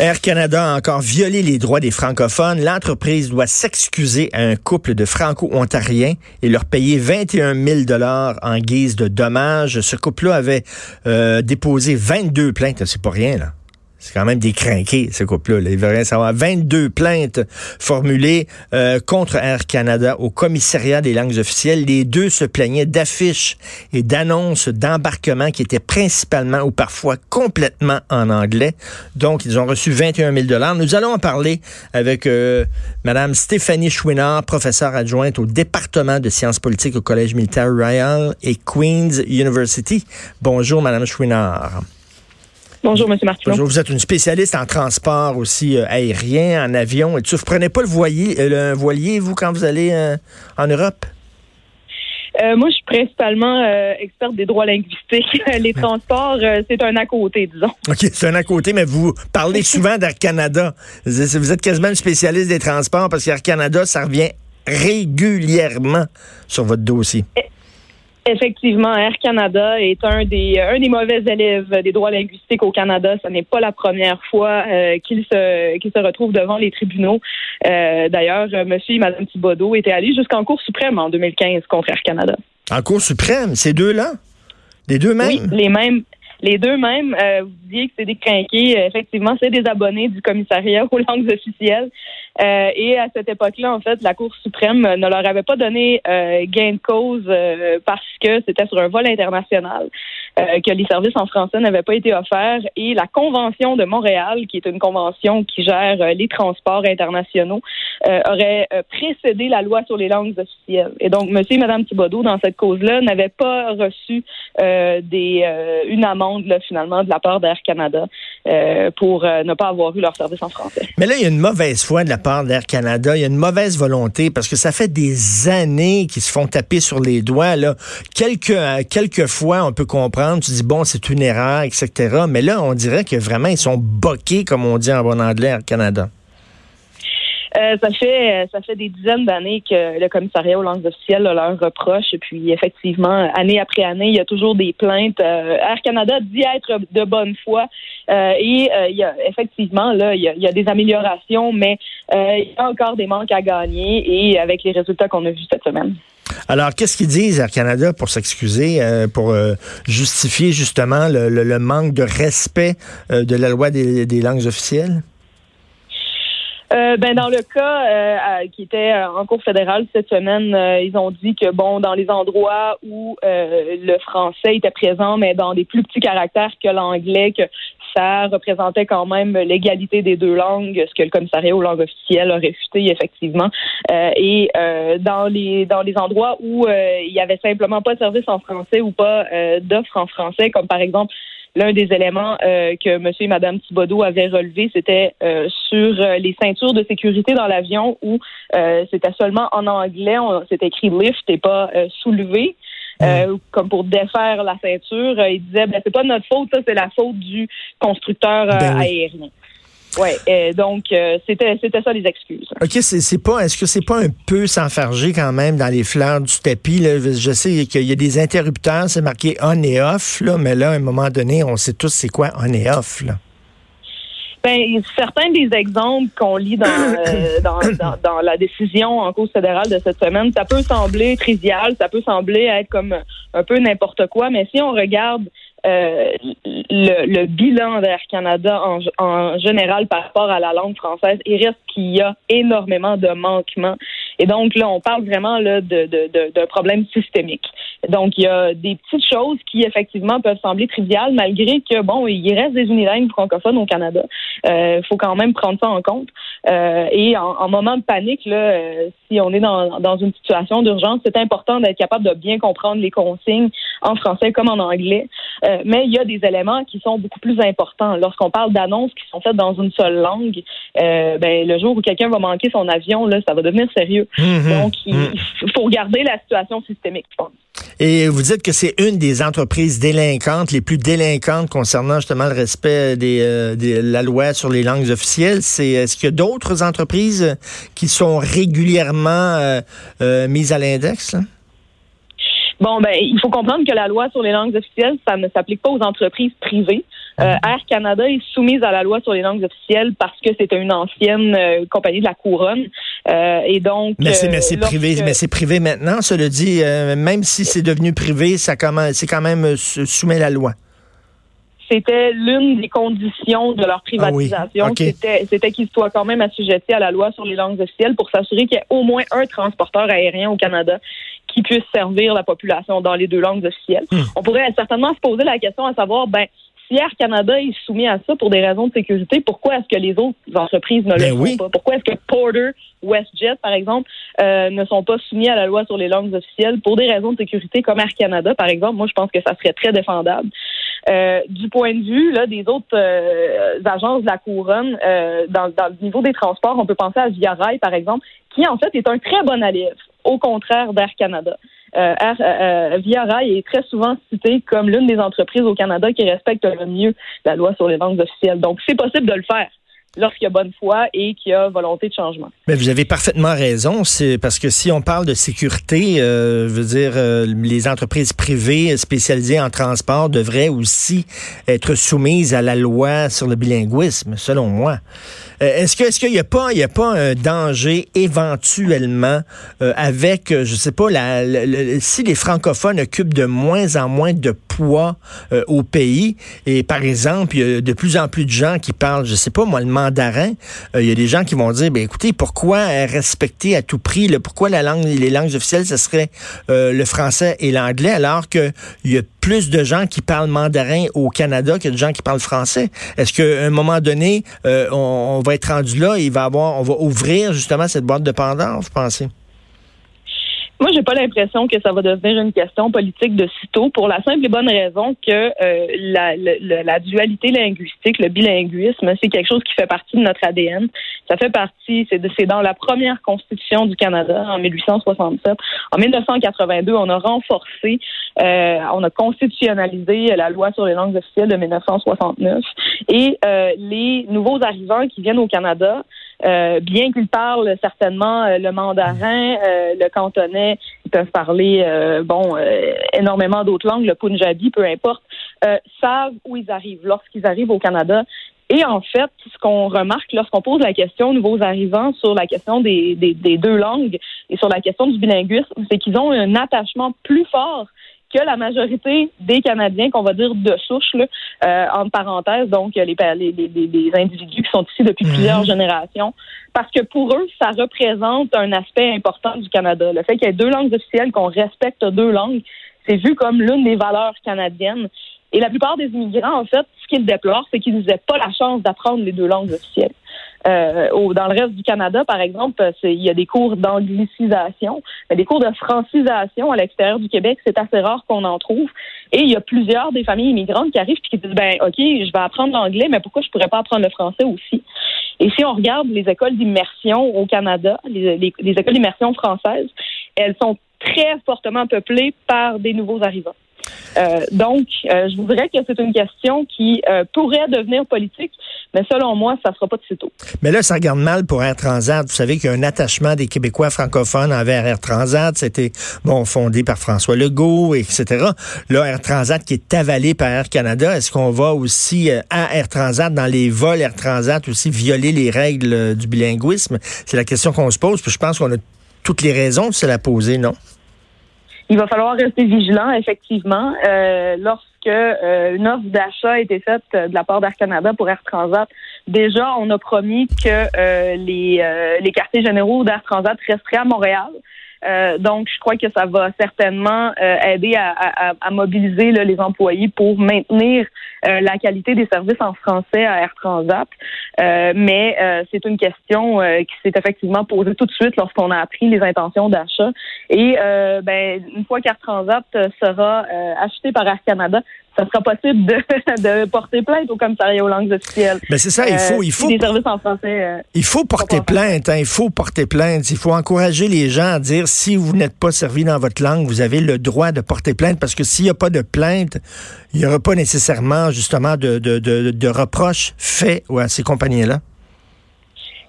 Air Canada a encore violé les droits des francophones. L'entreprise doit s'excuser à un couple de franco-ontariens et leur payer 21 000 dollars en guise de dommages. Ce couple-là avait euh, déposé 22 plaintes. C'est pas rien, là. C'est quand même des crinqués, ce couple-là. Là. Il veut rien savoir. 22 plaintes formulées euh, contre Air Canada au commissariat des langues officielles. Les deux se plaignaient d'affiches et d'annonces d'embarquement qui étaient principalement ou parfois complètement en anglais. Donc, ils ont reçu 21 000 Nous allons en parler avec euh, Mme Stéphanie Chouinard, professeure adjointe au département de sciences politiques au Collège militaire Royal et Queen's University. Bonjour, Mme Chouinard. Bonjour, M. Martineau. Bonjour, vous êtes une spécialiste en transport aussi euh, aérien, en avion. Et tu, vous prenez pas le voilier, euh, le voilier, vous, quand vous allez euh, en Europe? Euh, moi, je suis principalement experte des droits linguistiques. Les transports, c'est un à côté, disons. OK, c'est un à côté, mais vous parlez souvent d'Air Canada. Vous êtes quasiment une spécialiste des transports parce qu'Air Canada, ça revient régulièrement sur votre dossier. Effectivement, Air Canada est un des un des mauvais élèves des droits linguistiques au Canada. Ce n'est pas la première fois euh, qu'il se qu'il se retrouve devant les tribunaux. Euh, D'ailleurs, Monsieur et Madame Thibodeau étaient allés jusqu'en Cour suprême en 2015 contre Air Canada. En Cour suprême, ces deux-là, les deux mêmes? Oui, les mêmes. Les deux mêmes, euh, vous disiez que c'est des crinqués. Effectivement, c'est des abonnés du commissariat aux langues officielles. Euh, et à cette époque-là, en fait, la Cour suprême ne leur avait pas donné euh, gain de cause euh, parce que c'était sur un vol international euh, que les services en français n'avaient pas été offerts. Et la Convention de Montréal, qui est une convention qui gère les transports internationaux, aurait précédé la loi sur les langues officielles. Et donc, Monsieur et Madame Thibodeau, dans cette cause-là, n'avaient pas reçu une amende finalement de la part d'Air Canada pour ne pas avoir eu leur service en français. Mais là, il y a une mauvaise foi de la part d'Air Canada. Il y a une mauvaise volonté parce que ça fait des années qu'ils se font taper sur les doigts. Là. Quelques fois, on peut comprendre, tu dis, bon, c'est une erreur, etc. Mais là, on dirait que vraiment, ils sont boqués, comme on dit en bon anglais, Air Canada. Euh, ça fait ça fait des dizaines d'années que le commissariat aux langues officielles leur reproche. Et puis effectivement, année après année, il y a toujours des plaintes. Euh, Air Canada dit être de bonne foi. Euh, et il y a effectivement là, il y a, des améliorations, mais il y a encore des manques à gagner. Et avec les résultats qu'on a vus cette semaine. Alors, qu'est-ce qu'ils disent Air Canada pour s'excuser, pour justifier justement le, le, manque de respect de la loi des langues officielles? Euh, ben dans le cas euh, qui était en cours fédérale cette semaine, euh, ils ont dit que bon dans les endroits où le français était présent, mais dans des plus petits caractères que l'anglais, que ça représentait quand même l'égalité des deux langues, ce que le commissariat aux langues officielles a réfuté effectivement. et dans les dans les endroits où il y avait simplement pas de service en français ou pas d'offres en français, comme par exemple l'un des éléments euh, que Monsieur et Madame Thibodeau avaient relevé, c'était euh, sur euh, les ceintures de sécurité dans l'avion où c'était seulement en anglais, c'était écrit lift et pas soulevé. comme pour défaire la ceinture, il disait ben c'est pas notre faute, ça c'est la faute du constructeur ben aérien. Oui, euh, donc euh, c'était c'était ça les excuses. OK, c'est pas est-ce que c'est pas un peu s'enfarger quand même dans les fleurs du tapis là? Je sais qu'il y a des interrupteurs, c'est marqué on et off là, mais là à un moment donné, on sait tous c'est quoi on et off là. Ben, certains des exemples qu'on lit dans, euh, dans, dans, dans, la décision en cause fédérale de cette semaine, ça peut sembler trivial, ça peut sembler être comme un peu n'importe quoi, mais si on regarde euh, le, bilan d'Air Canada en, en, général par rapport à la langue française, il reste qu'il y a énormément de manquements. Et donc là, on parle vraiment là de, de, de, d'un problème systémique. Donc il y a des petites choses qui effectivement peuvent sembler triviales, malgré que bon, il reste des unilingues francophones au Canada. Il euh, faut quand même prendre ça en compte. et en, moment de panique, là, si on est dans, dans une situation d'urgence, c'est important d'être capable de bien comprendre les consignes en français comme en anglais. mais il y a des éléments qui sont beaucoup plus importants. Lorsqu'on parle d'annonces qui sont faites dans une seule langue, ben, le jour où quelqu'un va manquer son avion, là, ça va devenir sérieux. Mm-hmm. Donc, il, mm. faut regarder la situation systémique. Et vous dites que c'est une des entreprises délinquantes, les plus délinquantes concernant justement le respect des, euh, de la loi sur les langues officielles. C'est est-ce qu'il y a d'autres entreprises qui sont régulièrement euh, euh, mises à l'index? Bon, ben, il faut comprendre que la loi sur les langues officielles, ça ne s'applique pas aux entreprises privées. Euh, mhm. Air Canada est soumise à la loi sur les langues officielles parce que c'est une ancienne euh, compagnie de la couronne. Euh, et donc, mais c'est privé, mais c'est privé maintenant. Cela dit, même si c'est devenu privé, ça c'est quand même soumet la loi c'était l'une des conditions de leur privatisation. C'était, c'était qu'ils soient quand même assujettis à la loi sur les langues officielles pour s'assurer qu'il y ait au moins un transporteur aérien au Canada qui puisse servir la population dans les deux langues officielles. Hmm. On pourrait certainement se poser la question à savoir, ben, si Air Canada est soumis à ça pour des raisons de sécurité, pourquoi est-ce que les autres entreprises ne le ben font pas? Pourquoi est-ce que Porter, WestJet, par exemple, euh, ne sont pas soumis à la loi sur les langues officielles pour des raisons de sécurité comme Air Canada, par exemple? Moi, je pense que ça serait très défendable. Euh, du point de vue là, des autres euh, agences de la couronne, dans, dans, le niveau des transports, on peut penser à Via Rail, par exemple, qui en fait est un très bon allié, au contraire d'Air Canada. Euh, euh, euh, est très souvent citée comme l'une des entreprises au Canada qui respecte le mieux la loi sur les langues officielles. Donc, c'est possible de le faire lorsqu'il y a bonne foi et qu'il y a volonté de changement. Mais vous avez parfaitement raison. C'est parce que si on parle de sécurité, euh, je veux dire, euh, les entreprises privées spécialisées en transport devraient aussi être soumises à la loi sur le bilinguisme, selon moi. Euh, est-ce que est-ce qu'il n'y a pas il y a pas un danger éventuellement euh, avec je sais pas la, si les francophones occupent de moins en moins de poids au pays et par exemple il y a de plus en plus de gens qui parlent je sais pas moi le mandarin, il y a des gens qui vont dire, ben écoutez, pourquoi respecter à tout prix, le, pourquoi la langue, les langues officielles, ce serait le français et l'anglais, alors qu'il y a plus de gens qui parlent mandarin au Canada que de gens qui parlent français? Est-ce qu'à un moment donné, on, va être rendu là, avoir, on va ouvrir justement cette boîte de Pandore, vous pensez? Moi, j'ai pas l'impression que ça va devenir une question politique de sitôt pour la simple et bonne raison que euh, la, la, dualité linguistique, le bilinguisme, c'est quelque chose qui fait partie de notre ADN. Ça fait partie, c'est dans la première constitution du Canada en 1867. En 1982, on a renforcé, euh, on a constitutionnalisé la loi sur les langues officielles de 1969. Et euh, les nouveaux arrivants qui viennent au Canada, euh, bien qu'ils parlent certainement euh, le mandarin, euh, le cantonais, ils peuvent parler bon énormément d'autres langues, le punjabi, peu importe, savent où ils arrivent lorsqu'ils arrivent au Canada. Et en fait, ce qu'on remarque lorsqu'on pose la question aux nouveaux arrivants sur la question des, des, des deux langues et sur la question du bilinguisme, c'est qu'ils ont un attachement plus fort que la majorité des Canadiens, qu'on va dire de souche, là, euh, entre parenthèses, donc les, les, les, individus qui sont ici depuis mhm. plusieurs générations, parce que pour eux, ça représente un aspect important du Canada. Le fait qu'il y ait deux langues officielles, qu'on respecte deux langues, c'est vu comme l'une des valeurs canadiennes. Et la plupart des immigrants, en fait, ce qu'ils déplorent, c'est qu'ils n'avaient pas la chance d'apprendre les deux langues officielles. Euh, au, dans le reste du Canada, par exemple, il y a des cours d'anglicisation, mais des cours de francisation à l'extérieur du Québec, c'est assez rare qu'on en trouve. Et il y a plusieurs des familles immigrantes qui arrivent et qui disent ben ok, je vais apprendre l'anglais, mais pourquoi je pourrais pas apprendre le français aussi? Et si on regarde les écoles d'immersion au Canada, les, les écoles d'immersion françaises, elles sont très fortement peuplées par des nouveaux arrivants. Euh, donc, euh, je voudrais que c'est une question qui euh, pourrait devenir politique, mais selon moi, ça ne sera pas de sitôt. Mais là, ça regarde mal pour Air Transat. Vous savez qu'il y a un attachement des Québécois francophones envers Air Transat. C'était bon fondé par François Legault, etc. Là, Air Transat qui est avalé par Air Canada. Est-ce qu'on va aussi à Air Transat, dans les vols Air Transat, aussi violer les règles du bilinguisme? C'est la question qu'on se pose. Puis je pense qu'on a toutes les raisons de se la poser, non? Il va falloir rester vigilant, effectivement. Euh, lorsque euh, une offre d'achat a été faite de la part d'Air Canada pour Air Transat, déjà, on a promis que euh, les, les quartiers généraux d'Air Transat resteraient à Montréal. Euh, donc, je crois que ça va certainement euh, aider à, à, mobiliser là, les employés pour maintenir euh, la qualité des services en français à Air Transat. mais c'est une question qui s'est effectivement posée tout de suite lorsqu'on a appris les intentions d'achat. Et ben, une fois qu'Air Transat sera acheté par Air Canada, ça sera possible de, de, porter plainte au commissariat aux langues officielles. Mais c'est ça, il faut, il faut. services en français. il faut porter plainte, hein, il faut porter plainte. Il faut encourager les gens à dire si vous n'êtes pas servi dans votre langue, vous avez le droit de porter plainte parce que s'il n'y a pas de plainte, il n'y aura pas nécessairement justement de, de, de, de reproches faits à ces compagnies-là.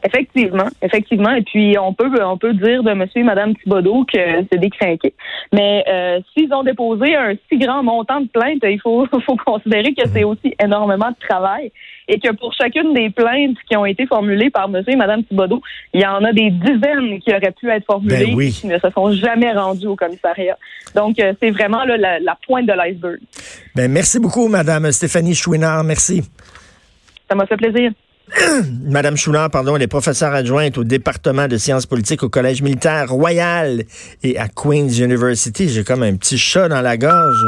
Effectivement, effectivement. Et puis on peut on peut dire de Monsieur et Madame Thibodeau que c'est des crinqués. Mais euh, s'ils ont déposé un si grand montant de plaintes, il faut faut considérer que c'est aussi énormément de travail et que pour chacune des plaintes qui ont été formulées par Monsieur et Madame Thibodeau, il y en a des dizaines qui auraient pu être formulées ben et qui ne se sont jamais rendues au commissariat. Donc euh, c'est vraiment la, la, pointe de l'iceberg. Ben merci beaucoup, Madame Stéphanie Chouinard. Merci. Ça m'a fait plaisir. Madame Chouinard, pardon, elle est professeure adjointe au département de sciences politiques au Collège militaire royal et à Queen's University. J'ai comme un petit chat dans la gorge.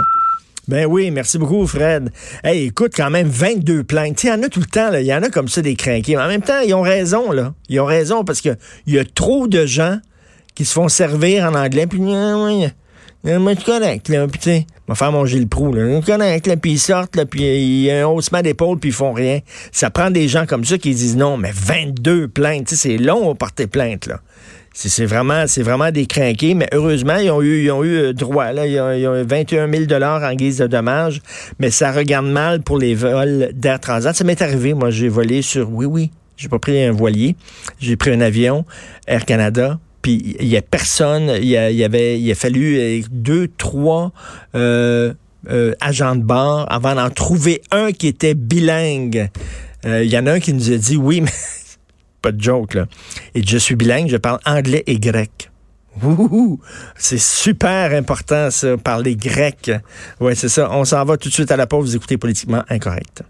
Ben oui, merci beaucoup, Fred. Hey, écoute, quand même, 22 plaintes. Il y en a tout le temps, Il y en a comme ça des crinqués. Mais en même temps, ils ont raison, là. Ils ont raison parce qu'il y a trop de gens qui se font servir en anglais. Puis, moi, je correct, là. Puis, tu sais, va faire manger le prou, là. Je correct, là. Puis, ils sortent, là. Puis, il y a un haussement d'épaule, puis ils font rien. Ça prend des gens comme ça qui disent non, mais 22 plaintes. Tu sais, c'est long à porter plainte, là. C'est vraiment, c'est vraiment des crinqués, mais heureusement, ils ont eu, ils ont eu euh, droit. Là, ils, ont, ont 21 000 dollars en guise de dommages, mais ça regarde mal pour les vols d'Air Transat. Ça m'est arrivé, moi, j'ai volé sur, oui, oui, j'ai pas pris un voilier, j'ai pris un avion, Air Canada, puis il y a personne, il y, avait, il a fallu euh, deux, trois euh, euh, agents de bord avant d'en trouver un qui était bilingue. Il y en a un qui nous a dit oui, mais pas de joke là. Et je suis bilingue, je parle anglais et grec. C'est super important ça, parler grec. Ouais, c'est ça. On s'en va tout de suite à la pause. Vous écoutez politiquement incorrect.